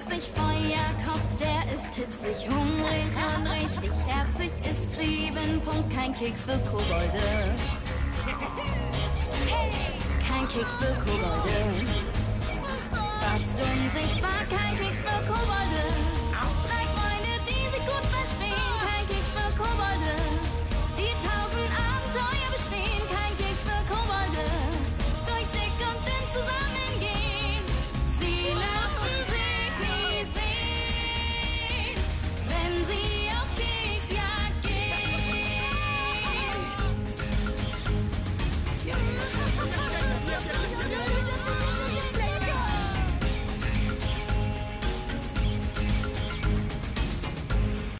Freunde, die ist hitzig, Feuerkopf, der ist hitzig, hungrig und richtig herzig, ist sieben Punkt, kein Keks für Kobolde. Kein Keks für Kobolde. Fast unsichtbar,